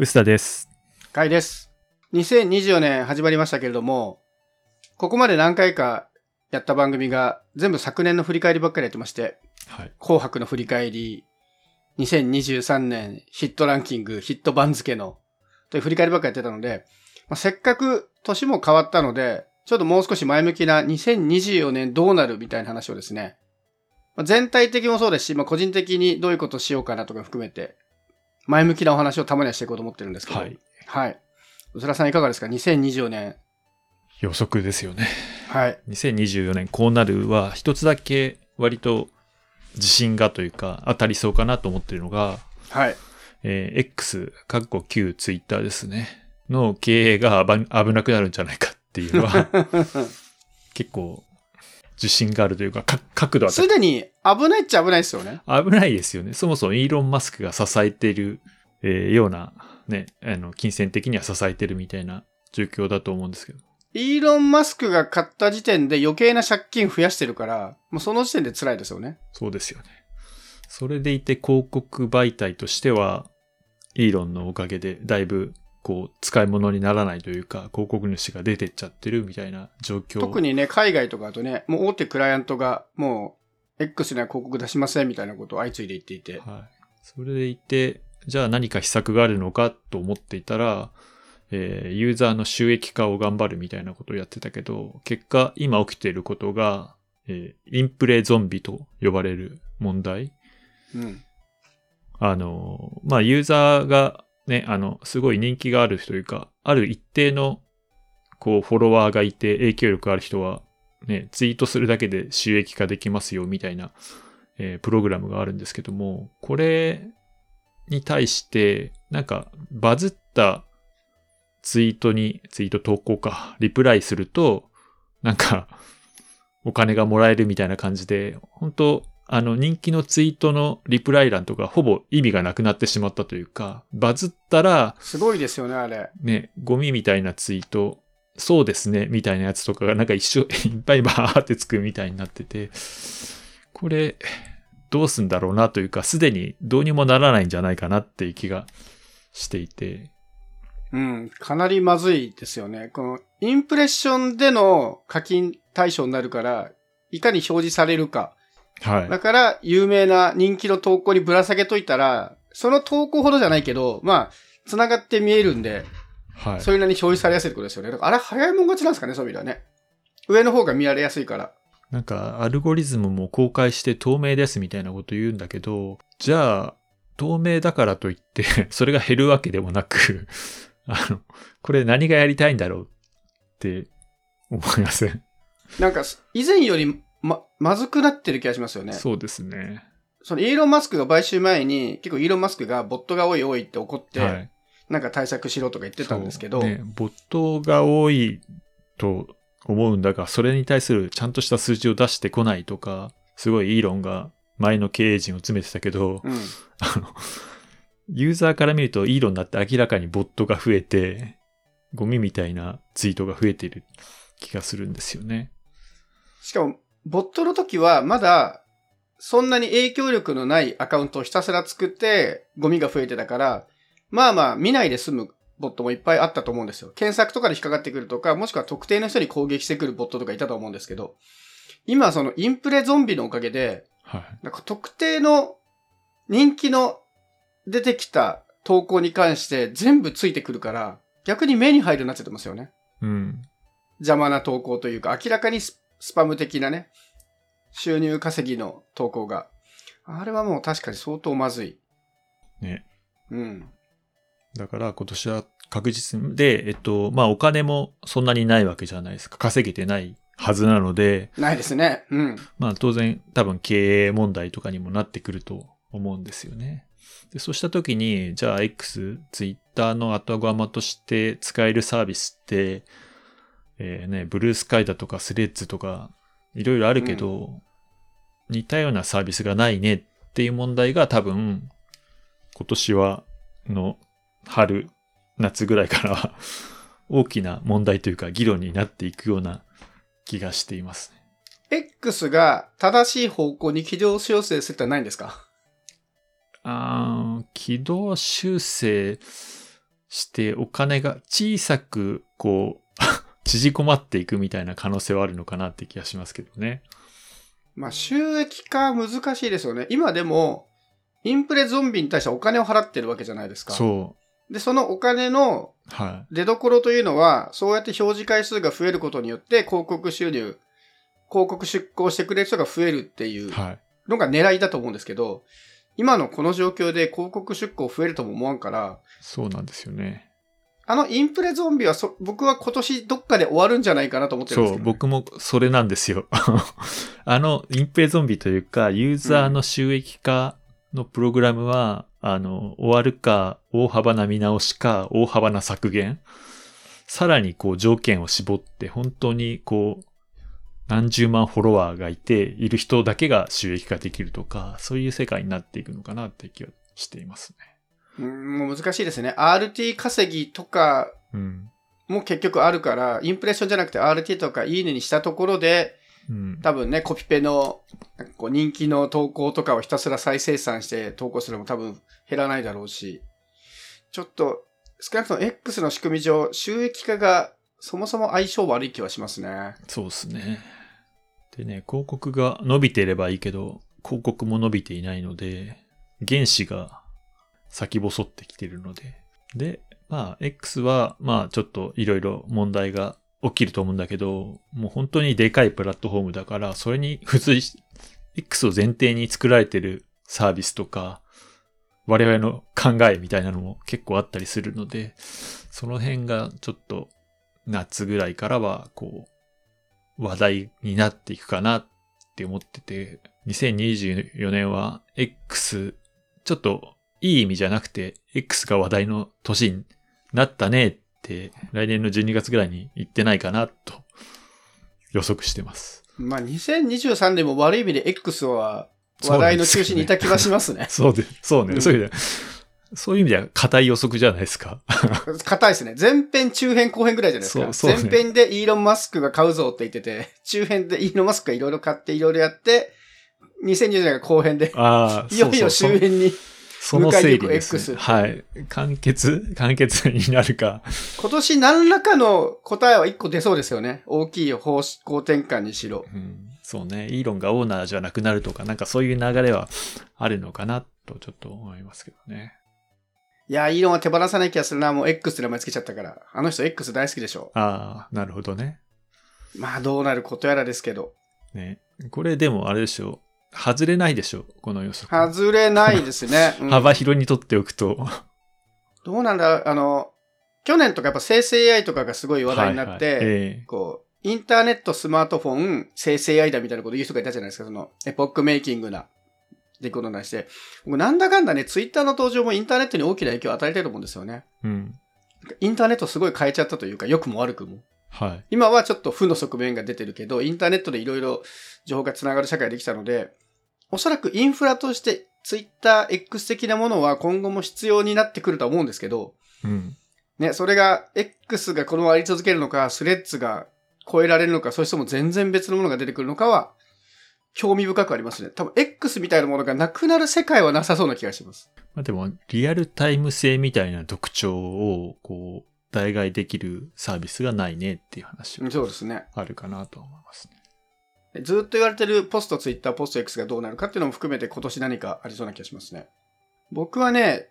臼田です。かいです。2024年始まりましたけれども、ここまで何回かやった番組が全部昨年の振り返りばっかりやってまして、はい。紅白の振り返り、2023年ヒットランキング、ヒット番付の、という振り返りばっかりやってたので、まあ、せっかく年も変わったので、ちょっともう少し前向きな2024年どうなるみたいな話をですね、まあ、全体的もそうですし、まあ、個人的にどういうことをしようかなとか含めて、前向きなお話をたまにはしていこうと思ってるんですけど、はい。はい。うすらさんいかがですか ?2024 年。予測ですよね。はい。2024年こうなるは一つだけ割と自信がというか当たりそうかなと思ってるのが、はい。えー X、かっこ旧ツイッターですね。の経営が危危なくなるんじゃないかっていうのは 結構自信があるというか、か角度はすでに危ないっちゃ危ないですよね。危ないですよね。そもそもイーロン・マスクが支えている、えーような、ね、あの、金銭的には支えてるみたいな状況だと思うんですけど。イーロン・マスクが買った時点で余計な借金増やしてるから、もうその時点で辛いですよね。そうですよね。それでいて広告媒体としては、イーロンのおかげでだいぶこう使い物にならないというか、広告主が出てっちゃってるみたいな状況。特にね、海外とかだとね、もう大手クライアントがもう X には広告出しませんみたいなことを相次いで言っていて。はい。それでいて、じゃあ何か秘策があるのかと思っていたら、えーユーザーの収益化を頑張るみたいなことをやってたけど、結果今起きていることが、えーインプレゾンビと呼ばれる問題。うん。あの、まあ、ユーザーがね、あの、すごい人気がある人というか、ある一定の、こう、フォロワーがいて影響力ある人は、ね、ツイートするだけで収益化できますよ、みたいな、えープログラムがあるんですけども、これに対して、なんか、バズったツイートに、ツイート投稿か、リプライすると、なんか、お金がもらえるみたいな感じで、本当あの、人気のツイートのリプライ欄とかほぼ意味がなくなってしまったというか、バズったら、すごいですよね、あれ。ね、ゴミみたいなツイート、そうですね、みたいなやつとかがなんか一緒、いっぱいバーってつくみたいになってて、これ、どうすんだろうなというか、すでにどうにもならないんじゃないかなっていう気がしていて、うん。かなりまずいですよね。このインプレッションでの課金対象になるから、いかに表示されるか。はい。だから、有名な人気の投稿にぶら下げといたら、その投稿ほどじゃないけど、まあ、繋がって見えるんで、はい。それなりに表示されやすいってことですよね。だからあれ早いもん勝ちなんですかね、そういう意味ではね。上の方が見られやすいから。なんか、アルゴリズムも公開して透明ですみたいなこと言うんだけど、じゃあ、透明だからといって、それが減るわけでもなく、あの、これ何がやりたいんだろうって思いません？なんか、以前よりま、まずくなってる気がしますよね。そうですね。そのイーロン・マスクが買収前に、結構イーロン・マスクがボットが多い多いって怒って、はい。なんか対策しろとか言ってたんですけど、ね、ボットが多いと思うんだが、それに対するちゃんとした数字を出してこないとか、すごいイーロンが前の経営陣を詰めてたけど、うん。あの、ユーザーから見るとイーロンだって明らかにボットが増えて、ゴミみたいなツイートが増えている気がするんですよね。しかも、ボットの時はまだ、そんなに影響力のないアカウントをひたすら作って、ゴミが増えてたから、まあまあ、見ないで済むボットもいっぱいあったと思うんですよ。検索とかで引っかかってくるとか、もしくは特定の人に攻撃してくるボットとかいたと思うんですけど、今はそのインプレゾンビのおかげで、はい。なんか特定の人気の出てきた投稿に関して全部ついてくるから、逆に目に入るようになっちゃってますよね。うん。邪魔な投稿というか、明らかにススパム的なね、収入稼ぎの投稿が。あれはもう確かに相当まずい。ね。うん。だから今年は確実に、で、えっと、まあお金もそんなにないわけじゃないですか。稼げてないはずなので、ないですね。うん。まあ当然多分経営問題とかにもなってくると思うんですよね。でそうした時に、じゃあ X、Twitter の後釜として使えるサービスって、えーね、ブルースカイだとかスレッズとかいろいろあるけど、似たようなサービスがないねっていう問題が多分今年はの春、夏ぐらいから 大きな問題というか議論になっていくような気がしていますね。X が正しい方向に軌道修正するってないんですか？あー軌道修正して、お金が小さく、こう、縮こまっていくみたいな可能性はあるのかなって気がしますけどね。まあ、収益化難しいですよね。今でも、インプレゾンビに対してお金を払ってるわけじゃないですか。そで、そのお金のう。は出所というのは、そうやって表示回数が増えることによって、広告収入、広告出稿してくれる人が増えるっていい。うはい。のが狙いだと思うんですけど、今のこの状況で広告出稿増えるとも思わんから、そうなんですよね。あのインプレゾンビはそ、僕は今年どっかで終わるんじゃないかなと思ってるんですけどそう、僕もそれなんですよ。あの、インプレゾンビというか、ユーザーの収益化のプログラムは、あの、終わるか、大幅な見直しか、大幅な削減。さらにこう条件を絞って、本当にこう、何十万フォロワーがいて、いる人だけが収益化できるとか、そういう世界になっていくのかなって気がしていますね。うん、もう難しいですね。RT 稼ぎとかうん。も結局あるから、インプレッションじゃなくて RT とかいいねにしたところで、うん。多分ね、コピペのこう人気の投稿とかをひたすら再生産して投稿するのも多分減らないだろうし、ちょっと少なくとも X の仕組み上、収益化がそもそも相性悪い気はしますね。そうですね。でね、広告が伸びていればいいけど、広告も伸びていないので、原子が先細ってきてるので。で、まあ、X は、まあ、ちょっといろいろ問題が起きると思うんだけど、もう本当にでかいプラットフォームだから、それに付随し、X を前提に作られてるサービスとか、我々の考えみたいなのも結構あったりするので、その辺がちょっと夏ぐらいからは、こう、話題になっていくかなって思ってて、2024年は X、ちょっといい意味じゃなくて、X が話題の年になったねって、来年の12月ぐらいに言ってないかなと予測してます。まあ2023年も悪い意味で X は話題の中心にいた気はしますね。そうで、そうね、うんそういう意味では、そういう意味では硬い予測じゃないですか。硬いですね。前編、中編、後編ぐらいじゃないですか。そうそうね前編でイーロン・マスクが買うぞって言ってて、中編でイーロン・マスクがいろいろ買っていろいろやって、2020年が後編で、ああ、いよいよそうそう終編に。その整理です、ね。はい。完結 完結になるか。今年何らかの答えは1個出そうですよね。大きい方向転換にしろ。うん、そうね。イーロンがオーナーじゃなくなるとか、なんかそういう流れはあるのかなとちょっと思いますけどね。いや、イーロンは手放さない気がするな。もう X って名前つけちゃったから。あの人 X 大好きでしょ。ああ、なるほどね。まあどうなることやらですけど。ね。これでもあれでしょ。外れないでしょ。この予測。外れないですね。うん幅広にとっておくと。どうなんだあの、去年とかやっぱ生成 AI とかがすごい話題になって、はいはいえこう、インターネット、スマートフォン、生成 AI だみたいなこと言う人がいたじゃないですか、その、エポックメイキングな、出来事に対して。僕なんだかんだね、ツイッターの登場もインターネットに大きな影響を与えてると思うんですよね。えうん。インターネットすごい変えちゃったというか、良くも悪くも。はい。今はちょっと負の側面が出てるけど、インターネットでいろいろ情報がつながる社会ができたので、おそらくインフラとしてツイッター X 的なものは今後も必要になってくるとは思うんですけど、うん。ね、それが X がこのままあり続けるのか、スレッズが超えられるのか、そしても全然別のものが出てくるのかは、興味深くありますね。多分 X みたいなものがなくなる世界はなさそうな気がします。まあでも、リアルタイム性みたいな特徴を、こう、代替できるサービスがないねっていう話はそうですね。あるかなと思いますね。ずっと言われてるポストツイッター、ポスト X がどうなるかっていうのも含めて今年何かありそうな気がしますね。僕はね、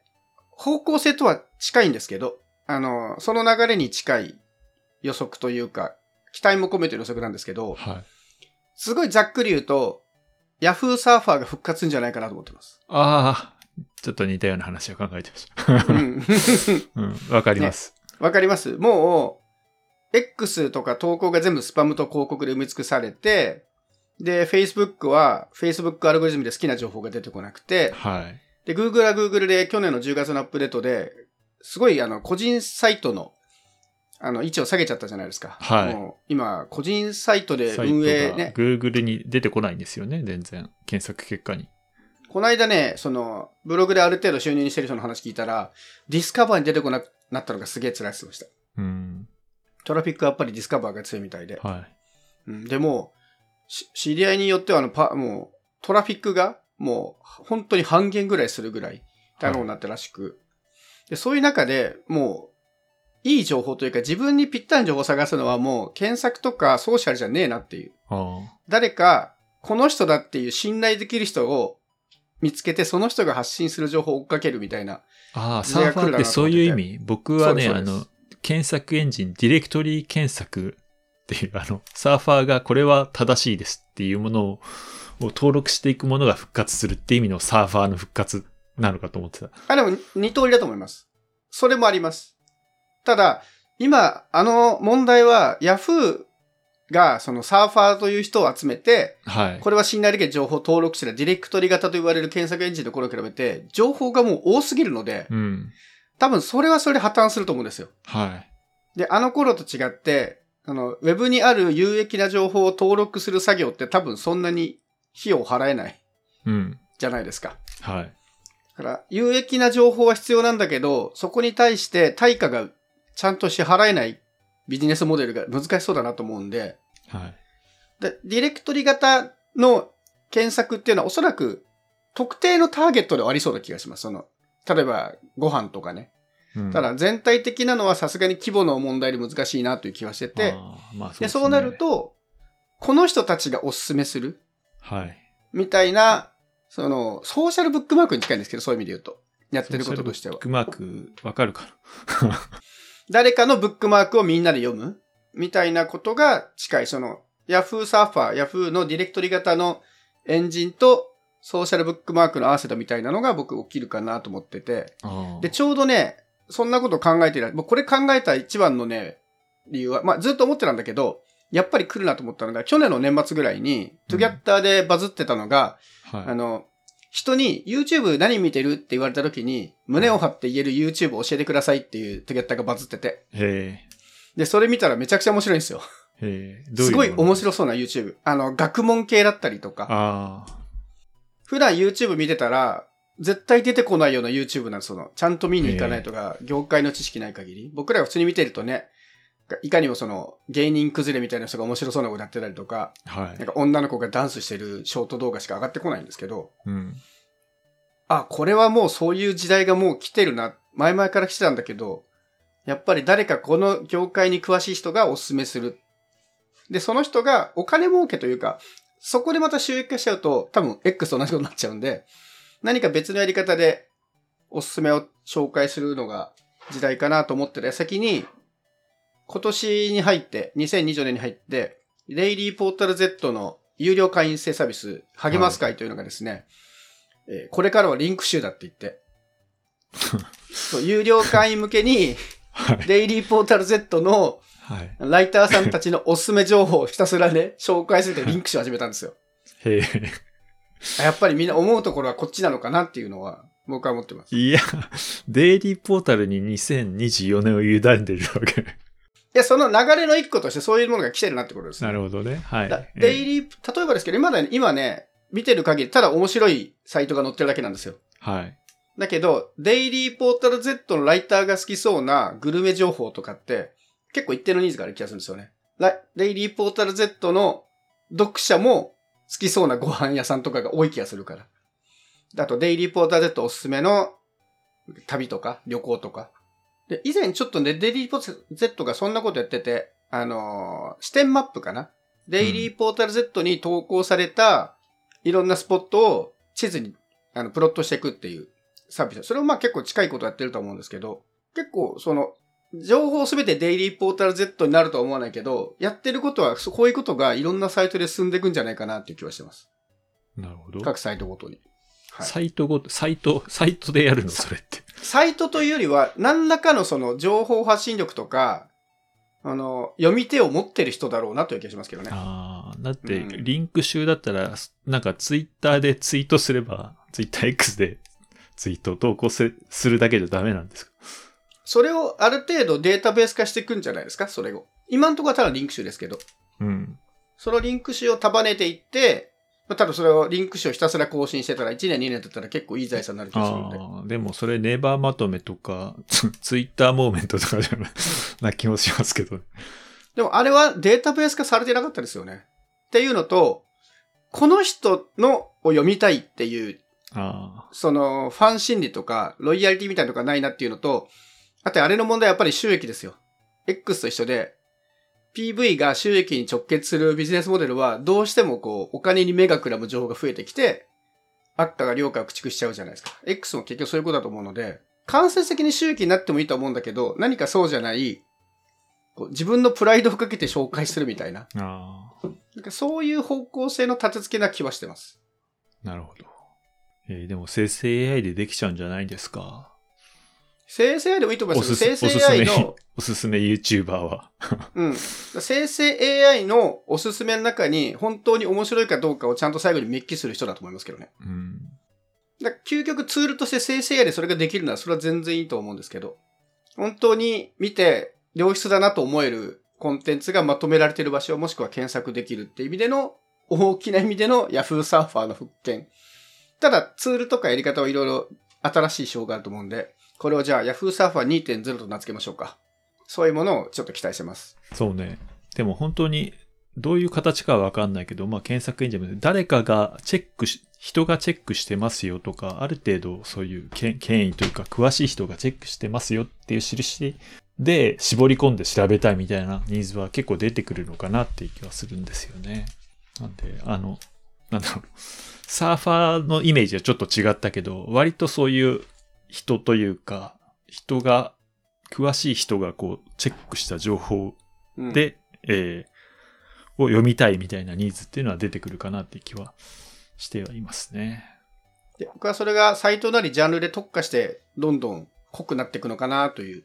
方向性とは近いんですけど、あの、その流れに近い予測というか、期待も込めてる予測なんですけど、はい。すごいざっくり言うと、ヤフーサーファーが復活するんじゃないかなと思ってます。ああ、ちょっと似たような話を考えてました。うん。うん、わかります。わかりますもう、X とか投稿が全部スパムと広告で埋め尽くされて、で、Facebook は Facebook アルゴリズムで好きな情報が出てこなくて、はい。で、Google は Google で去年の10月のアップデートで、すごいあの、個人サイトの、あの、位置を下げちゃったじゃないですか。はいもう今、個人サイトで運営ね。Google に出てこないんですよね、全然。検索結果に。この間ね、その、ブログである程度収入にしてる人の話聞いたら、ディスカバーに出てこなくなったのがすげえ辛いって言ってました。うん。トラフィックはやっぱりディスカバーが強いみたいで。はい。うん、でも、し知り合いによってはあのパ、もう、トラフィックが、もう、本当に半減ぐらいするぐらい、だろうなったらしく、でそういう中でもう、いい情報というか自分にぴったりの情報を探すのはもう検索とかソーシャルじゃねえなっていう。あ誰か、この人だっていう信頼できる人を見つけて、その人が発信する情報を追っかけるみたいな。ああサーファーってそういう意味？僕はね、あの、検索エンジン、ディレクトリ検索っていう、あの、サーファーがこれは正しいですっていうものをを登録していくものが復活するって意味のサーファーの復活なのかと思ってた。あ、でも二通りだと思います。それもあります。ただ、今、あの問題は、ヤフーがそのサーファーという人を集めて、はい。これは信頼できる情報を登録してるディレクトリ型と言われる検索エンジンの頃に比べて、情報がもう多すぎるので、うん。多分それはそれで破綻すると思うんですよ。はい。で、あの頃と違って、あの、ウェブにある有益な情報を登録する作業って多分そんなに費用を払えないうん。じゃないですか。はい。だから、有益な情報は必要なんだけど、そこに対して対価がちゃんと支払えないビジネスモデルが難しそうだなと思うんで、はい。でディレクトリ型の検索っていうのはおそらく特定のターゲットではありそうな気がします。その、例えばご飯とかね。うんただ全体的なのはさすがに規模の問題で難しいなという気がしてて、まあで、すねそうなる、と、この人たちがおすすめするはい。みたいな、その、ソーシャルブックマークに近いんですけど、そういう意味で言うと。やってることとしてはブッ。クマーク、わかるか誰かのブックマークをみんなで読む？みたいなことが近い。その、Yahoo サーファー、Yahoo のディレクトリ型のエンジンとソーシャルブックマークの合わせたみたいなのが僕起きるかなと思ってて。な。で、ちょうどね、そんなこと考えてる。もうこれ考えた一番のね、理由は、まあずっと思ってたんだけど、やっぱり来るなと思ったのが、去年の年末ぐらいに、トゥギャッターでバズってたのが、はい。あの、人に YouTube 何見てるって言われた時に、胸を張って言える YouTube を教えてくださいっていうトゥギャッターがバズってて。へで、それ見たらめちゃくちゃ面白いんですよ。え。へえ。どうすごい面い白そうな YouTube。あの、学問系だったりとか。普段 YouTube 見てたら、絶対出てこないような YouTube なんその、ちゃんと見に行かないとか、業界の知識ない限り。僕らが普通に見てるとね、いかにもその、芸人崩れみたいな人が面白そうなことやってたりとか、はいなん。か女の子がダンスしてるショート動画しか上がってこないんですけど、うん。あ、これはもうそういう時代がもう来てるな。前々から来てたんだけど、やっぱり誰かこの業界に詳しい人がおすすめする。で、その人がお金儲けというか、そこでまた収益化しちゃうと、多分 X と同じことになっちゃうんで、何か別のやり方でおすすめを紹介するのが時代かなと思ってる矢先に、今年に入って、2020年に入って、レイリーポータル Z の有料会員制サービス、励ます会というのがですね、えーこれからはリンク集だって言って、そう有料会員向けに、はい。デイリーポータル Z のはい。ライターさんたちのおすすめ情報をひたすらね、紹介するってリンク集を始めたんですよ。へえ。あやっぱりみんな思うところはこっちなのかなっていうのは、僕は思ってます。いいや、デイリーポータルに2024年を委ねてるわけ。や、その流れの一個としてそういうものが来てるなってことです、なるほどね。はいだ。デイリー、例えばですけど、今ね、今ね、見てる限り、ただ面白いサイトが載ってるだけなんですよ。はい。だけど、デイリーポータル Z のライターが好きそうなグルメ情報とかって、結構一定のニーズがある気がするんですよね。ラデイリーポータル Z の読者も好きそうなご飯屋さんとかが多い気がするから。あと、デイリーポータル Z おすすめの旅とか旅行とか。で、以前ちょっとね、デイリーポータル Z がそんなことやってて、あのー視点マップかな？デイリーポータル Z に投稿されたいろんなスポットを地図にあのプロットしていくっていうサービス。それもまあ結構近いことやってると思うんですけど、結構その、情報すべてデイリーポータル Z になるとは思わないけど、やってることは、そこういうことがいろんなサイトで進んでいくんじゃないかなっていう気はしてます。なるほど。各サイトごとに。はい、サイトごと、サイト、サイトでやるの？それって。サイトというよりは、何らかのその情報発信力とか、あの、読み手を持ってる人だろうなという気がしますけどね。ああ、だって、うんリンク集だったら、なんかツイッターでツイートすれば、ツイッター X でツイートを投稿するするだけじゃダメなんですか？それをある程度データベース化していくんじゃないですか？それを。今のところはただリンク集ですけど。うん。そのリンク集を束ねていって、まあ、ただそれをリンク集をひたすら更新してたら、1年2年経ったら結構いい財産になる気がするんで。ああ、でもそれネバーまとめとか、ツ ツイッターモーメントとかじゃなな気もしますけど。でもあれはデータベース化されてなかったですよね。っていうのと、この人のを読みたいっていうあその、ファン心理とか、ロイヤリティみたいなのがないなっていうのと、あとあれの問題はやっぱり収益ですよ。X と一緒で、PV が収益に直結するビジネスモデルは、どうしてもこう、お金に目がくらむ情報が増えてきて、悪化が良化を駆逐しちゃうじゃないですか。X も結局そういうことだと思うので、間接的に収益になってもいいと思うんだけど、何かそうじゃない、こう自分のプライドをかけて紹介するみたいな。なんかそういう方向性の立て付けな気はしてます。なるほど。えーでも生成 AI でできちゃうんじゃないですか？生成 AI でもいいと思いますよ。おすす生成 AI おすすめの、おすすめ YouTuber は。うん。生成 AI のおすすめの中に本当に面白いかどうかをちゃんと最後にメッキする人だと思いますけどね。うん。だ究極ツールとして生成 AI でそれができるならそれは全然いいと思うんですけど、本当に見て良質だなと思えるコンテンツがまとめられている場所もしくは検索できるっていう意味での大きな意味での Yahoo サーファーの復権。ただツールとかやり方はいろいろ新しい手法があると思うんで、これをじゃあ Yahoo サーファー2.0と名付けましょうか。そういうものをちょっと期待してます。そうね。でも本当に、どういう形かはわかんないけど、まあ検索エンジンも誰かがチェックし、人がチェックしてますよとか、ある程度そういう権威というか詳しい人がチェックしてますよっていう印で絞り込んで調べたいみたいなニーズは結構出てくるのかなっていう気はするんですよね。なんで、あの、なんだろう、サーファーのイメージはちょっと違ったけど、割とそういう人というか、人が、詳しい人がこう、チェックした情報うん、で、えーを読みたいみたいなニーズっていうのは出てくるかなって気はしてはいますね。で僕はそれがサイトなりジャンルで特化してどんどん濃くなっていくのかなという。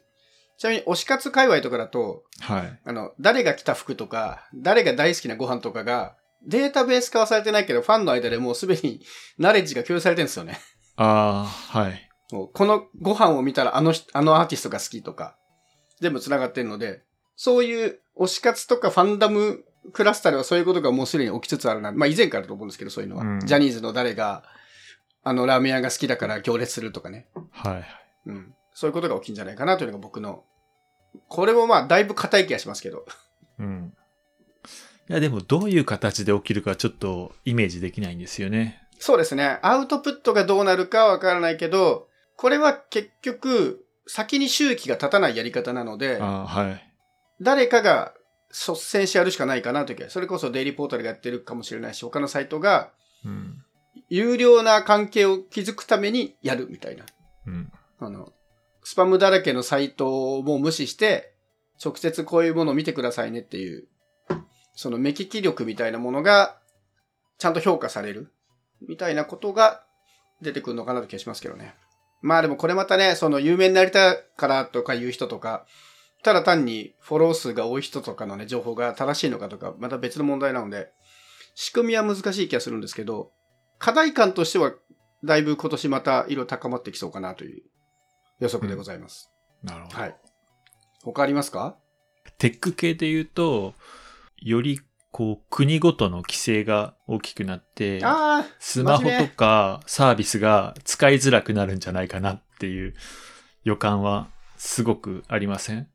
ちなみに推し活界隈とかだと、はい。あの、誰が着た服とか、誰が大好きなご飯とかが、データベース化はされてないけど、ファンの間でもうすでに ナレッジが共有されてるんですよね。ああ、はい。もうこのご飯を見たらあの人、あのアーティストが好きとか、全部繋がってるので、そういう推し活とかファンダムクラスターではそういうことがもうすでに起きつつあるな。まあ以前からだと思うんですけど、そういうのは。うんジャニーズの誰が、あのラーメン屋が好きだから行列するとかね。はい。うん。そういうことが起きるんじゃないかなというのが僕の、これもまあだいぶ硬い気がしますけど。うん。いや、でもどういう形で起きるかちょっとイメージできないんですよね。そうですね。アウトプットがどうなるかはわからないけど、これは結局、先に収益が立たないやり方なので、はい。誰かが率先してやるしかないかなという気がそれこそデイリーポータルがやってるかもしれないし、他のサイトがうん。有料な関係を築くためにやるみたいな。うん。あの、スパムだらけのサイトも無視して、直接こういうものを見てくださいねっていう、その目利き力みたいなものが、ちゃんと評価される、みたいなことが出てくるのかなと気がしますけどね。まあでもこれまたね、その有名になりたいからとかいう人とか、ただ単にフォロー数が多い人とかのね、情報が正しいのかとか、また別の問題なので、仕組みは難しい気がするんですけど、課題感としては、だいぶ今年また色高まってきそうかなという予測でございます。なるほど。はい。他ありますか？テック系で言うと、よりこう国ごとの規制が大きくなって、スマホとかサービスが使いづらくなるんじゃないかなっていう予感はすごくありません？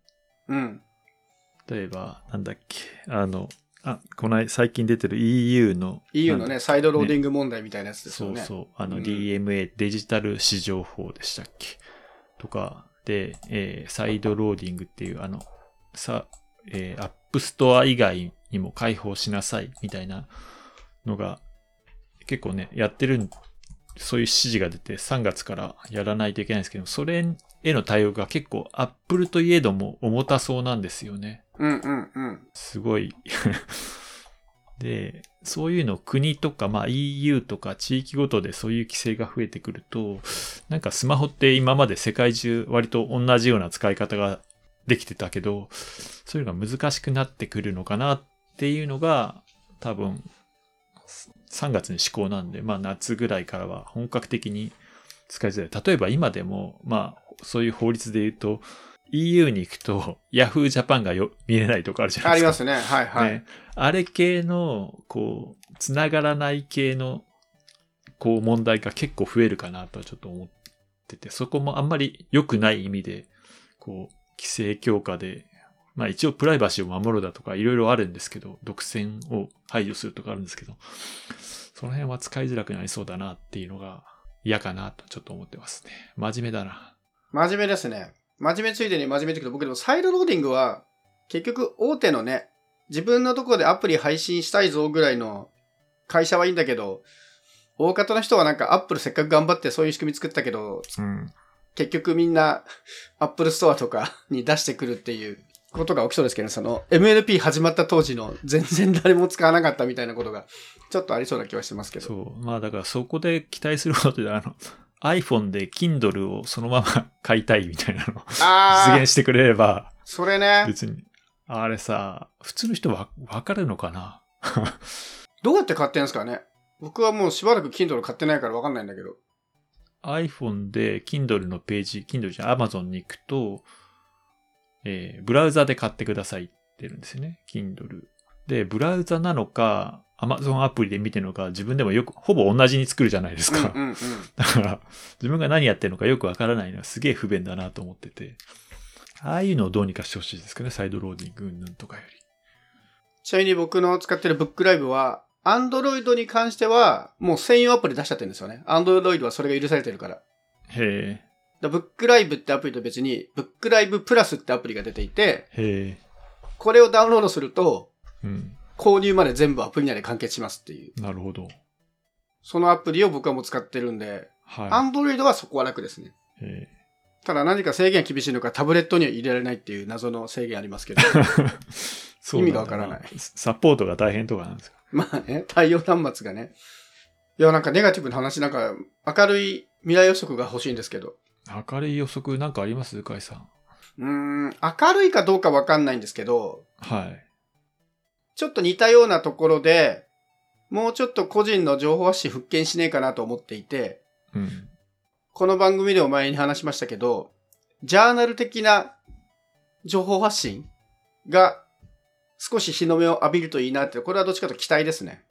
うん。例えば、なんだっけ、あの、あ、この間最近出てる EU の、EU のね、サイドローディング問題みたいなやつですよね。そうそう、あのうん。DMA、デジタル市場法でしたっけ？とか。で、えーサイドローディングっていう、あの、さ、えー、 App Store 以外にも開放しなさいみたいなのが、結構ね、やってるん、そういう指示が出て3月からやらないといけないんですけど、それへの対応が結構アップルといえども重たそうなんですよね。うんうんうん。すごい。で、そういうの国とか、まあ EU とか地域ごとでそういう規制が増えてくると、なんかスマホって今まで世界中割と同じような使い方ができてたけど、そういうのが難しくなってくるのかなっていうのが多分3月に施行なんで、まあ夏ぐらいからは本格的に使いづらい。例えば今でも、まあそういう法律で言うと、EU に行くと Yahoo Japan がよ見れないとかあるじゃないですか。ありますね。はいはい。ね、あれ系の、こう、つながらない系の、こう、問題が結構増えるかなとはちょっと思ってて、そこもあんまり良くない意味で、こう、規制強化で、まあ一応プライバシーを守るだとかいろいろあるんですけど、独占を排除するとかあるんですけど、その辺は使いづらくなりそうだなっていうのが嫌かなとちょっと思ってますね。真面目だな。真面目ですね。真面目ついでに真面目だけど、僕でもサイドローディングは、結局大手のね、自分のところでアプリ配信したいぞぐらいの会社はいいんだけど、大方の人はなんかアップルせっかく頑張ってそういう仕組み作ったけど、うん。結局みんな Apple Store とかに出してくるっていうことが起きそうですけど、その MNP 始まった当時の全然誰も使わなかったみたいなことがちょっとありそうな気はしてますけど。そう。まあだからそこで期待することで、あの、iPhone で Kindle をそのまま買いたいみたいなのを実現してくれれば、それね。別に。あれさ、普通の人はわかるのかな？どうやって買ってんすかね？僕はもうしばらく Kindle 買ってないからわかんないんだけど。iPhone で Kindle のページ、Kindle じゃ Amazon に行くと、えーブラウザで買ってくださいって出るんですよね。Kindle。で、ブラウザなのか、Amazon アプリで見てるのか、自分でもよく、ほぼ同じに作るじゃないですか。うんうんうん。だから、自分が何やってるのかよくわからないのはすげえ不便だなと思ってて。ああいうのをどうにかしてほしいですけどね。サイドローディングうんとかより。ちなみに僕の使ってるブックライブは、Android に関しては、もう専用アプリ出しちゃってるんですよね。Android はそれが許されてるから。へだブックライブってアプリと別に、ブックライブプラスってアプリが出ていて、これをダウンロードすると、うん。購入まで全部アプリ内で完結しますっていう。なるほど。そのアプリを僕はもう使ってるんで、は Android はそこは楽ですね。ただ何か制限厳しいのかタブレットには入れられないっていう謎の制限ありますけど。意味がわからないサポートが大変とかなんですか？まあね、対応端末がね。いや、なんかネガティブな話、なんか明るい未来予測が欲しいんですけど。明るい予測なんかあります？かいさん。うーん、明るいかどうかわかんないんですけど、はい。ちょっと似たようなところで、もうちょっと個人の情報発信復権しねえかなと思っていて、うん。この番組でも前に話しましたけど、ジャーナル的な情報発信が少し日の目を浴びるといいなって、これはどっちかと期待ですね。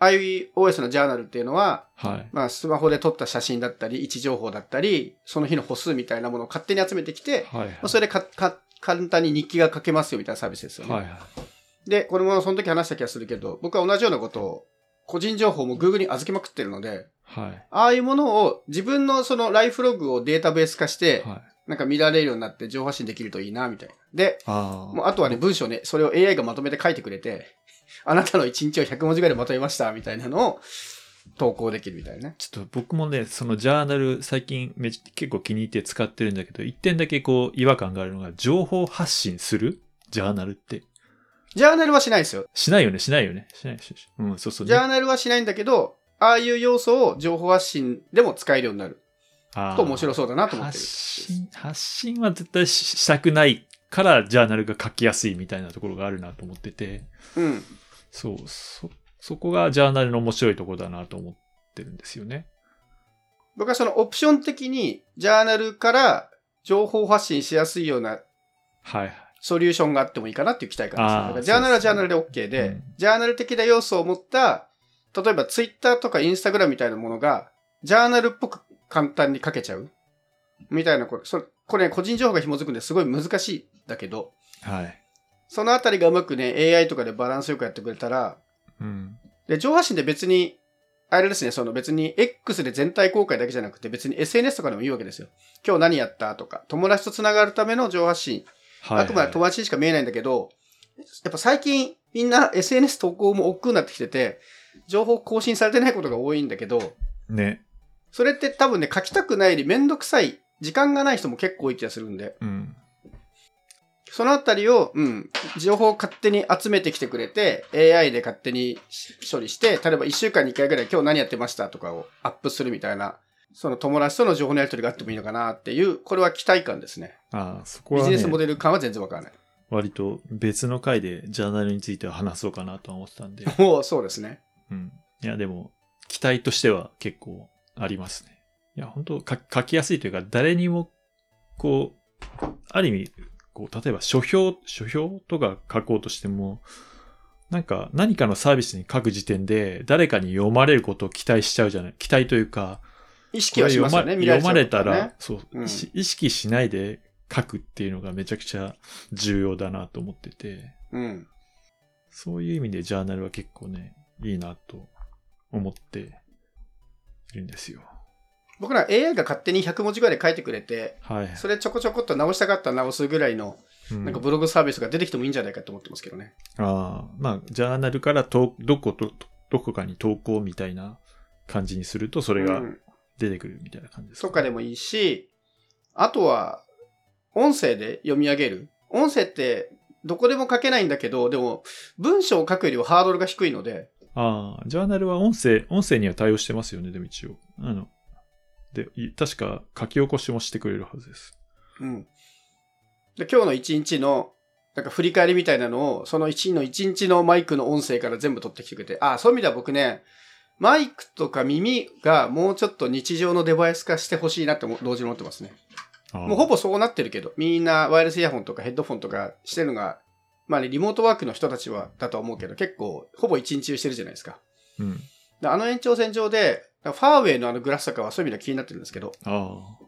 iOS のジャーナルっていうのは、はい。まあ、スマホで撮った写真だったり、位置情報だったり、その日の歩数みたいなものを勝手に集めてきて、はい。まあ、それでかか簡単に日記が書けますよみたいなサービスですよね。はい。はい。で、これもその時話した気がするけど、僕は同じようなことを、個人情報も Google に預けまくってるので、はい。ああいうものを自分のそのライフログをデータベース化して、はい。なんか見られるようになって情報発信できるといいな、みたいな。で、あもうあとはね、文章ね、それを AI がまとめて書いてくれて、あなたの1日を100文字ぐらいでまとめました、みたいなのを投稿できるみたいなね。ちょっと僕もね、そのジャーナル最近め結構気に入って使ってるんだけど、一点だけこう違和感があるのが、情報発信する？ジャーナルって。ジャーナルはしないですよ。しないよね、しないよね。しないし。うん、そうそう。ジャーナルはしないんだけど、ああいう要素を情報発信でも使えるようになると面白そうだなと思ってる。発信、発信は絶対ししたくないから、ジャーナルが書きやすいみたいなところがあるなと思ってて、うん。そう、そ、そこがジャーナルの面白いところだなと思ってるんですよね。僕はそのオプション的に、ジャーナルから情報発信しやすいようなはい。ソリューションがあってもいいかなっていう期待感ですね。ジャーナルはジャーナルで OK で、うんジャーナル的な要素を持った、例えばツイッターとかインスタグラムみたいなものが、ジャーナルっぽく簡単に書けちゃうみたいなこれ、それこれね、個人情報が紐づくんですごい難しいんだけど、はい。そのあたりがうまくね、AI とかでバランスよくやってくれたら、うん。で、情報発信で別に、あれですね、その別に X で全体公開だけじゃなくて別に SNS とかでもいいわけですよ。今日何やったとか、友達と繋がるための情報発信はい、あくまで友達にしか見えないんだけど、やっぱ最近みんな SNS 投稿も億劫になってきてて、情報更新されてないことが多いんだけど、ね。それって多分ね、書きたくないよりめんどくさい、時間がない人も結構多い気がするんで、うん。そのあたりを、うん、情報を勝手に集めてきてくれて、AI で勝手に処理して、例えば1週間に1回ぐらい今日何やってましたとかをアップするみたいな、その友達との情報のやり取りがあってもいいのかなっていう、これは期待感ですね。ああ、そこは、ね、ビジネスモデル感は全然わからない。割と別の回でジャーナルについては話そうかなとは思ってたんで。もうそうですね。うん。いや、でも、期待としては結構ありますね。いや、本当か書きやすいというか、誰にも、こう、ある意味、こう、例えば書評、書評とか書こうとしても、なんか何かのサービスに書く時点で誰かに読まれることを期待しちゃうじゃない期待というか、意識はしますよね、読ま読まれたら、そう、うん意識意識しないで書くっていうのがめちゃくちゃ重要だなと思ってて、うん。そういう意味でジャーナルは結構ね、いいなと思っているんですよ。僕ら AI が勝手に100文字ぐらいで書いてくれて、はい。それちょこちょこっと直したかったら直すぐらいの、うんなんかブログサービスが出てきてもいいんじゃないかと思ってますけどね。ああ、まあ、ジャーナルからとどこと、どこかに投稿みたいな感じにすると、それがうん出てくるみたいな感じですとかでもいいし、あとは、音声で読み上げる。音声って、どこでも書けないんだけど、でも、文章を書くよりはハードルが低いので、ああ、ジャーナルは音声、音声には対応してますよね、でも一応。あの、で、い確か書き起こしもしてくれるはずです。うん。で、今日の一日の、なんか振り返りみたいなのを、その一日の一日のマイクの音声から全部取ってきてくれて、あ、そういう意味では僕ね、マイクとか耳がもうちょっと日常のデバイス化してほしいなっても同時に思ってますね。ああもうほぼそうなってるけど、みんなワイヤレスイヤホンとかヘッドフォンとかしてるのが、まあね、リモートワークの人たちはだとは思うけど、結構、ほぼ一日中してるじゃないですか。うん。であの延長線上で、ファーウェイのあのグラスとかはそういう意味では気になってるんですけど、あ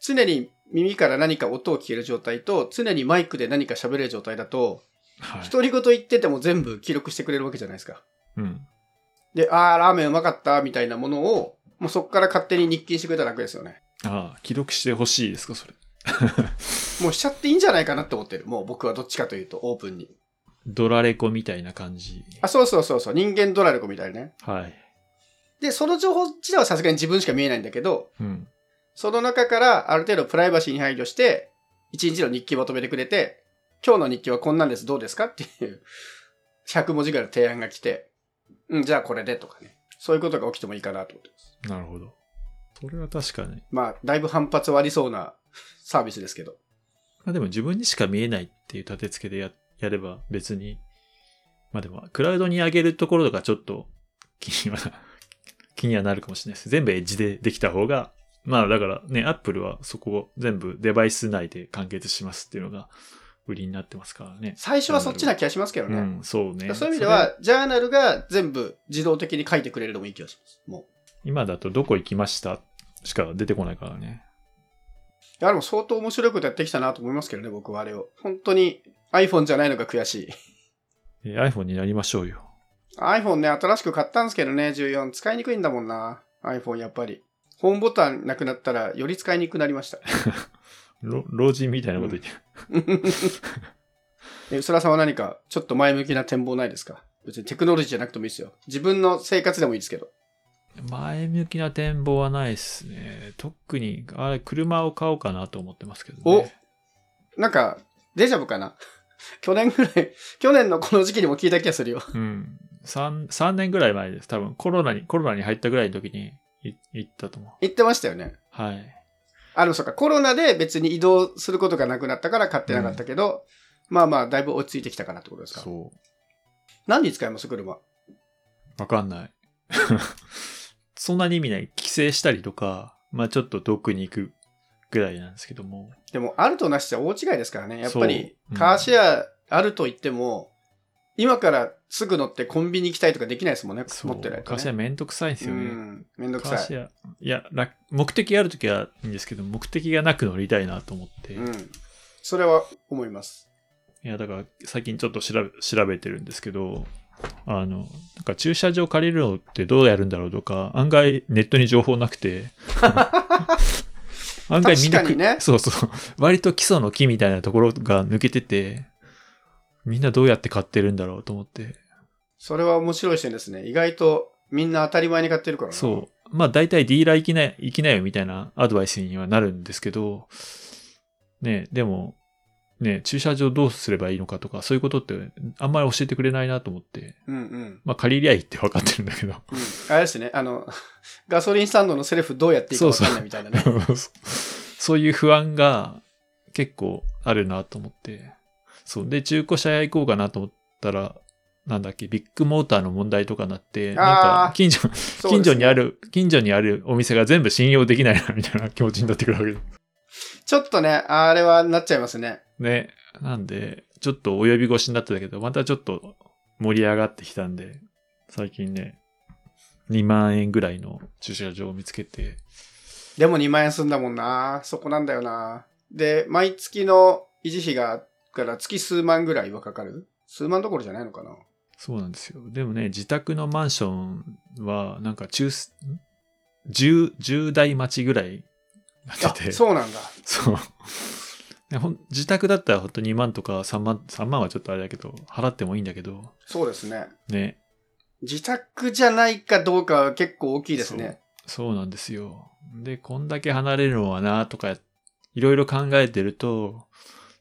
常に耳から何か音を聞ける状態と、常にマイクで何か喋れる状態だと、あ。はい。独り言言ってても全部記録してくれるわけじゃないですか。うん。で、あー、ラーメンうまかった、みたいなものを、もうそこから勝手に日記にしてくれたら楽ですよね。ああ、記録してほしいですか、それ。もうしちゃっていいんじゃないかなって思ってる。もう僕はどっちかというと、オープンに。ドラレコみたいな感じ。あ、そうそうそうそう、人間ドラレコみたいなね。はい。で、その情報自体はさすがに自分しか見えないんだけど、うん。その中からある程度プライバシーに配慮して、一日の日記まとめてくれて、今日の日記はこんなんです、どうですかっていう、100文字ぐらいの提案が来て、うん、じゃあこれでとかね。そういうことが起きてもいいかなと思ってます。なるほど。それは確かに。まあ、だいぶ反発はありそうなサービスですけど。まあでも自分にしか見えないっていう立て付けでややれば別に。まあでも、クラウドに上げるところとかちょっと気にはな、気にはなるかもしれないです。全部エッジでできた方が、まあだからね、アップルはそこを全部デバイス内で完結しますっていうのが売りになってますからね。最初はそっちな気がしますけどね。うん、そうね。そういう意味では、ジャーナルが全部自動的に書いてくれるのもいい気がします。もう。今だとどこ行きましたしか出てこないからね。いや、でも相当面白いことやってきたなと思いますけどね、僕はあれを。本当に iPhone じゃないのが悔しい。えー iPhone になりましょうよ。iPhone ね、新しく買ったんですけどね、14。使いにくいんだもんな。iPhone やっぱり。ホームボタンなくなったら、より使いにくくなりました。ろ老人みたいなこと言って。え、うすらさんは何か、ちょっと前向きな展望ないですか？別にテクノロジーじゃなくてもいいですよ。自分の生活でもいいですけど。前向きな展望はないですね。特に、あれ、車を買おうかなと思ってますけどね。なんか、デジャブかな？去年ぐらい、去年のこの時期にも聞いた気がするよ。うん。3、三年ぐらい前です。多分コロナに、コロナに入ったぐらいの時にい行ったと思う。言ってましたよね。はい。あの、そうか、コロナで別に移動することがなくなったから買ってなかったけど、まあまあ、だいぶ落ち着いてきたかなってことですか？そ何に使います？車。う。わかんない。そんなに意味ない。帰省したりとか、まあちょっと遠くに行くぐらいなんですけども。でも、あるとなしじゃ大違いですからね。やっぱりカーシェアあると言っても、今からすぐ乗ってコンビニ行きたいとかできないですもんね。そう。持ってないと、ね。カーシェアめんどくさいんですよね。うん。めんどくさい。いや、楽目的あるときはいいんですけど、目的がなく乗りたいなと思って。うん。それは思います。いや、だから最近ちょっと調べ調べてるんですけど、あの、なんか駐車場借りるのってどうやるんだろうとか、案外ネットに情報なくて、案外みんなねそうそう、割と基礎の木みたいなところが抜けてて、みんなどうやって買ってるんだろうと思って、それは面白い視点ですね。意外とみんな当たり前に買ってるからなそう。まあ大体ディーラー行きな、行きなよみたいなアドバイスにはなるんですけど、ね、でも、ね、駐車場どうすればいいのかとか、そういうことってあんまり教えてくれないなと思って、うんうん。まあ借りりゃいいって分かってるんだけど。うん、あれですね。あの、ガソリンスタンドのセルフどうやっていいか分かんないみたいなね。そういう不安が結構あるなと思って。そう。で、中古車屋行こうかなと思ったら、なんだっけ、ビッグモーターの問題とかなって、なんか近所、ね近所にあ。る、近所にあるお店が全部信用できないな、みたいな気持ちになってくるわけです。ちょっとね、あれはなっちゃいますね。ね。なんで、ちょっと及び腰になってたけど、またちょっと盛り上がってきたんで、最近ね、2万円ぐらいの駐車場を見つけて、でも2万円すんだもんな。そこなんだよな。で、毎月の維持費が、から月数万ぐらいはかかる？数万どころじゃないのかな？そうなんですよ。でもね、自宅のマンションは、なんか中す、ん10、10台待ちぐらいになあってて。そうなんだ。そう。ねほん自宅だったらほんと2万とか3万、3万はちょっとあれだけど、払ってもいいんだけど、そうですね。ね。自宅じゃないかどうかは結構大きいですね。そうなんですよ。で、こんだけ離れるのはなとか、いろいろ考えてると、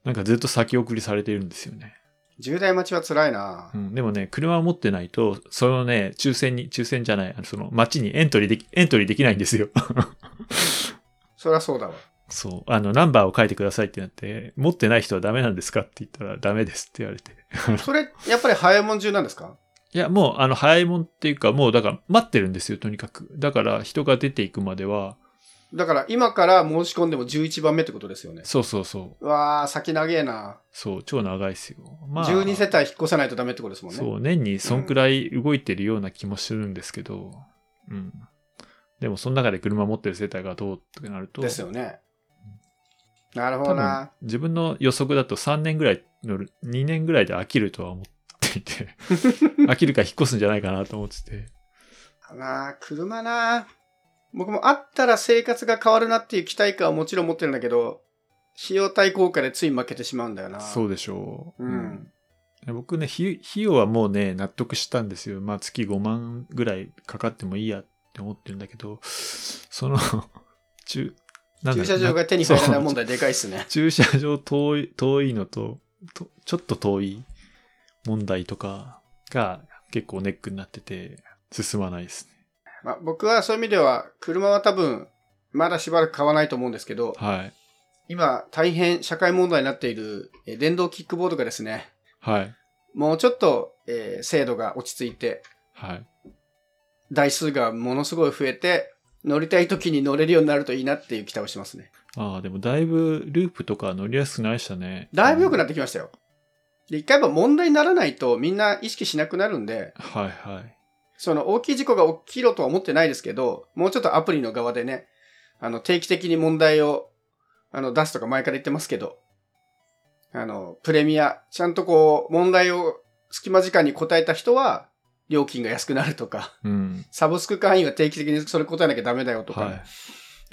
なんかずっと先送りされてるんですよね。10台待ちは辛いなう。ん、でもね、車を持ってないと、そのね、抽選に、抽選じゃない、あのその街にエントリーでき、エントリーできないんですよ。そりゃそうだわ。そう。あの、ナンバーを書いてくださいってなって、持ってない人はダメなんですかって言ったらダメですって言われて。それ、やっぱり早いもん中なんですか？いや、もう、あの、早いもんっていうか、もう、だから、待ってるんですよ、とにかく。だから、人が出ていくまでは、だから今から申し込んでも11番目ってことですよね。そうそうそう。うわー、先長えな。そう、超長いですよ。まあ、12世帯引っ越さないとダメってことですもんね。そう、年にそんくらい動いてるような気もするんですけど、うん。でも、その中で車持ってる世帯がどうってなると、ですよね。なるほどな。自分の予測だと3年ぐらい乗る、2年ぐらいで飽きるとは思っていて、飽きるか引っ越すんじゃないかなと思ってて。なあ、車な。僕もあったら生活が変わるなっていう期待感はもちろん持ってるんだけど、費用対効果でつい負けてしまうんだよな。そうでしょう。うん。僕ね、費費用はもうね、納得したんですよ。まあ月5万ぐらいかかってもいいやって思ってるんだけど、その、駐、なんだ駐車場が手に入らない問題でかいっすね。駐車場遠い、遠いのとと、ちょっと遠い問題とかが結構ネックになってて、進まないですね。まあ、僕はそういう意味では、車は多分、まだしばらく買わないと思うんですけど、はい。今大変社会問題になっているえー電動キックボードがですね、はい。もうちょっと、えー精度が落ち着いて、はい。台数がものすごい増えて、乗りたい時に乗れるようになるといいなっていう期待をしてますね。ああ、でもだいぶループとか乗りやすくなりましたね。だいぶ良くなっってきましたよ。で、一回やっぱ問題にならないとみんな意識しなくなるんで、はいはい。その大きい事故が起きろとは思ってないですけど、もうちょっとアプリの側でね、あの、定期的に問題を、あの、出すとか前から言ってますけど、あの、プレミア、ちゃんとこう、問題を隙間時間に答えた人は、料金が安くなるとか、うん。サブスク会員は定期的にそれ答えなきゃダメだよとか、は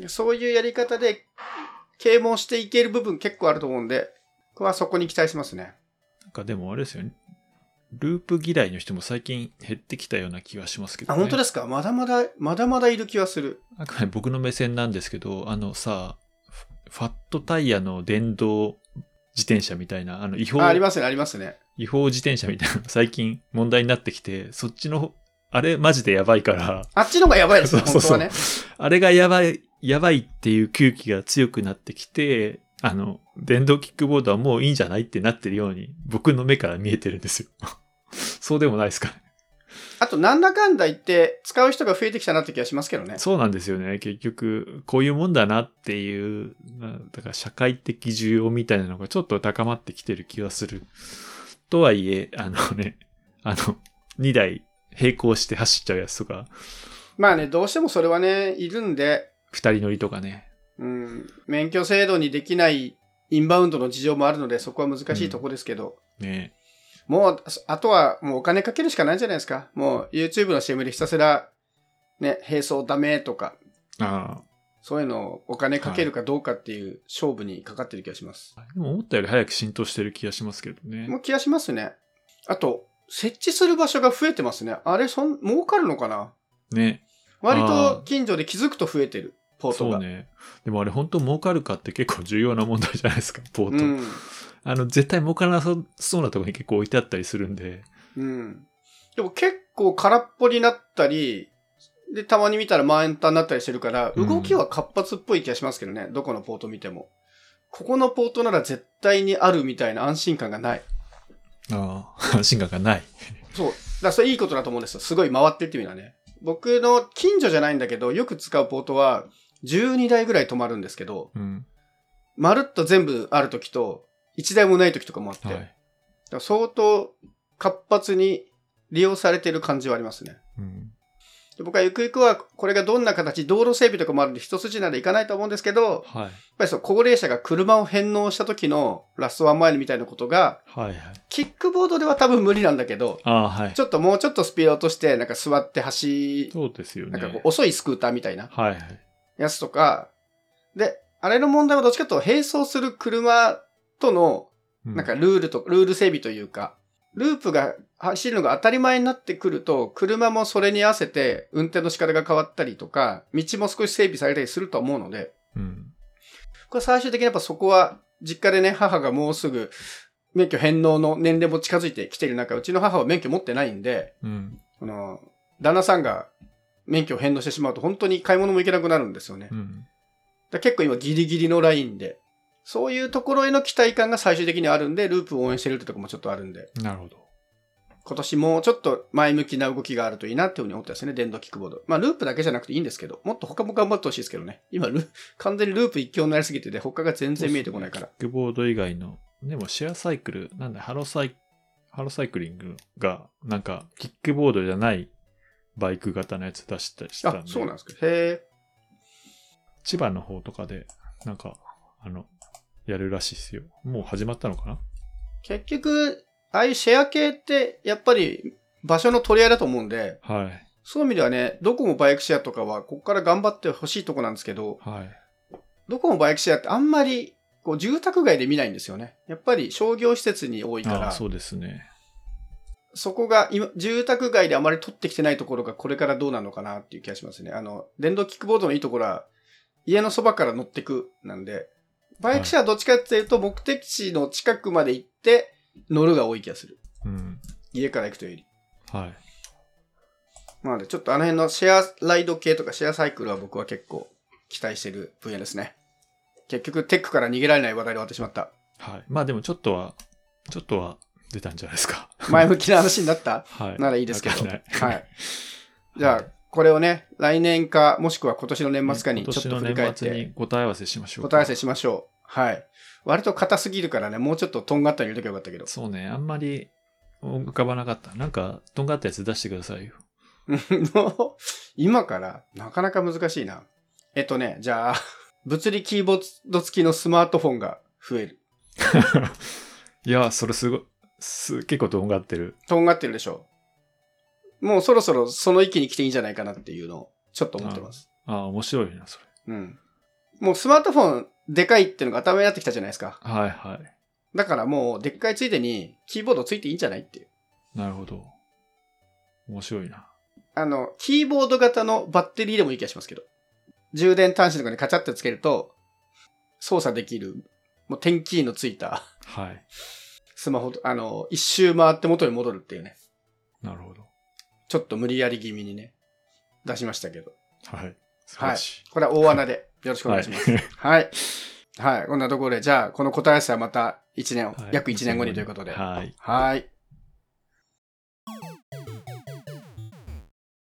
い。そういうやり方で、啓蒙していける部分結構あると思うんで、僕はそこに期待しますね。なんかでもあれですよね。ループ嫌いの人も最近減ってきたような気がしますけど、あ、ね。本当ですか？まだまだ、まだまだいる気はする。あくまで僕の目線なんですけど、あのさ、フファットタイヤの電動自転車みたいな、あの違法あ、ありますね、ありますね。違法自転車みたいなの最近問題になってきて、そっちの、あれマジでやばいから、あっちの方がやばいですよ、そうそうそう本当はね。あれがやばい、やばいっていう空気が強くなってきて、あの、電動キックボードはもういいんじゃないってなってるように、僕の目から見えてるんですよ。そうでもないですかね。あと、なんだかんだ言って、使う人が増えてきたなって気がしますけどね。そうなんですよね。結局、こういうもんだなっていう、なだから社会的需要みたいなのがちょっと高まってきてる気がする。とはいえ、あのね、あの、2台並行して走っちゃうやつとか、まあね、どうしてもそれはね、いるんで、2人乗りとかね。うん、免許制度にできないインバウンドの事情もあるので、そこは難しいとこですけど、ねもう、あとはもうお金かけるしかないんじゃないですか。もう YouTube の CM でひたすら、ね、並走ダメとか、あそういうのをお金かけるかどうかっていう勝負にかかってる気がします。あ。でも思ったより早く浸透してる気がしますけどね。もう気がしますね。あと、設置する場所が増えてますね。あれ、そん、儲かるのかな？ね。割あとー近所で気づくと増えてる、ポートが。そうね。でもあれ本当儲かるかって結構重要な問題じゃないですか、ポート。うん。あの、絶対儲からなさそうなところに結構置いてあったりするんで。うん。でも結構空っぽになったり、で、たまに見たら満円タンになったりしてるから、うん動きは活発っぽい気がしますけどね。どこのポート見ても。ここのポートなら絶対にあるみたいな安心感がない。ああ、安心感がない。そう。だそれいいことだと思うんですよ。すごい回ってっていうのはね。僕の近所じゃないんだけど、よく使うポートは12台ぐらい止まるんですけど、うん。まるっと全部ある時と、1台もない時とかもあって、はい。だから相当活発に利用されてる感じはありますね。うん。で僕はゆくゆくはこれがどんな形、道路整備とかもあるんで一筋縄でいかないと思うんですけど、はい。やっぱりそう、高齢者が車を返納した時のラストワンマイルみたいなことが、はいはい。キックボードでは多分無理なんだけど、ああ、はい。ちょっともうちょっとスピード落として、なんか座って走、そうですよね。なんかこう遅いスクーターみたいなはいはい。やつとか、で、あれの問題はどっちかというと並走する車との、うなんか、ルールと、ルール整備というか、ループが走るのが当たり前になってくると、車もそれに合わせて運転の仕方が変わったりとか、道も少し整備されたりすると思うので、うん。これ最終的にやっぱそこは、実家でね、母がもうすぐ免許返納の年齢も近づいてきている中、うちの母は免許持ってないんで、うん。この、旦那さんが免許を返納してしまうと本当に買い物も行けなくなるんですよね。うん。ら結構今ギリギリのラインで、そういうところへの期待感が最終的にあるんで、ループを応援してるってところもちょっとあるんで、なるほど。今年もちょっと前向きな動きがあるといいなっていうふうに思ってますね、電動キックボード。まあ、ループだけじゃなくていいんですけど、もっと他も頑張ってほしいですけどね。今ル、完全にループ一強になりすぎてて、他が全然見えてこないから。キックボード以外の、でもシェアサイクル、なんだ、ハロサイ、ハロサイクリングが、なんか、キックボードじゃないバイク型のやつ出したりしたんあ、で、そうなんですか。へえ。千葉の方とかで、なんか、あの、やるらしいですよ。もう始まったのかな？結局、ああいうシェア系って、やっぱり場所の取り合いだと思うんで、はい。そういう意味ではね、どこもバイクシェアとかは、ここから頑張ってほしいとこなんですけど、はい。どこもバイクシェアってあんまり、こう、住宅街で見ないんですよね。やっぱり商業施設に多いから、ああ、そうですね。そこが今、住宅街であまり取ってきてないところがこれからどうなのかなっていう気がしますね。あの、電動キックボードのいいところは、家のそばから乗ってくなんで、バイクシェアはどっちかっていうと目的地の近くまで行って乗るが多い気がする。うん。家から行くというより。はい。なので、ちょっとあの辺のシェアライド系とかシェアサイクルは僕は結構期待してる分野ですね。結局、テックから逃げられない話題で終わってしまった。はい。まあでもちょっとは、ちょっとは出たんじゃないですか。前向きな話になった？はい。ならいいですけど。はい。じゃあ、これをね、来年か、もしくは今年の年末かにちょっと振り返って、年末に答え合わせしましょうか。答え合わせしましょう。はい。割と硬すぎるからね、もうちょっととんがったの入れとけばよかったけど。そうね、あんまり浮かばなかった。なんか、とんがったやつ出してくださいよ。今から、なかなか難しいな。えっとね、じゃあ、物理キーボード付きのスマートフォンが増える。いや、それすごい、す結構とんがってる。とんがってるでしょ。もうそろそろその域に来ていいんじゃないかなっていうのを、ちょっと思ってます。ああ、面白いな、それ。うん。もうスマートフォンでかいっていうのが当たり前になってきたじゃないですか。はいはい。だからもう、でっかいついでに、キーボードついていいんじゃないっていう。なるほど。面白いな。あの、キーボード型のバッテリーでもいい気がしますけど。充電端子とかにカチャってつけると、操作できる、もう点キーのついたはい。スマホと、あの、一周回って元に戻るっていうね。なるほど。ちょっと無理やり気味にね、出しましたけど。はい。素晴らしい。これは大穴でよろしくお願いします。はい。はい。こんなところで、じゃあ、この答え合わせはまた1年、はい約1年後にということで。はい。はい。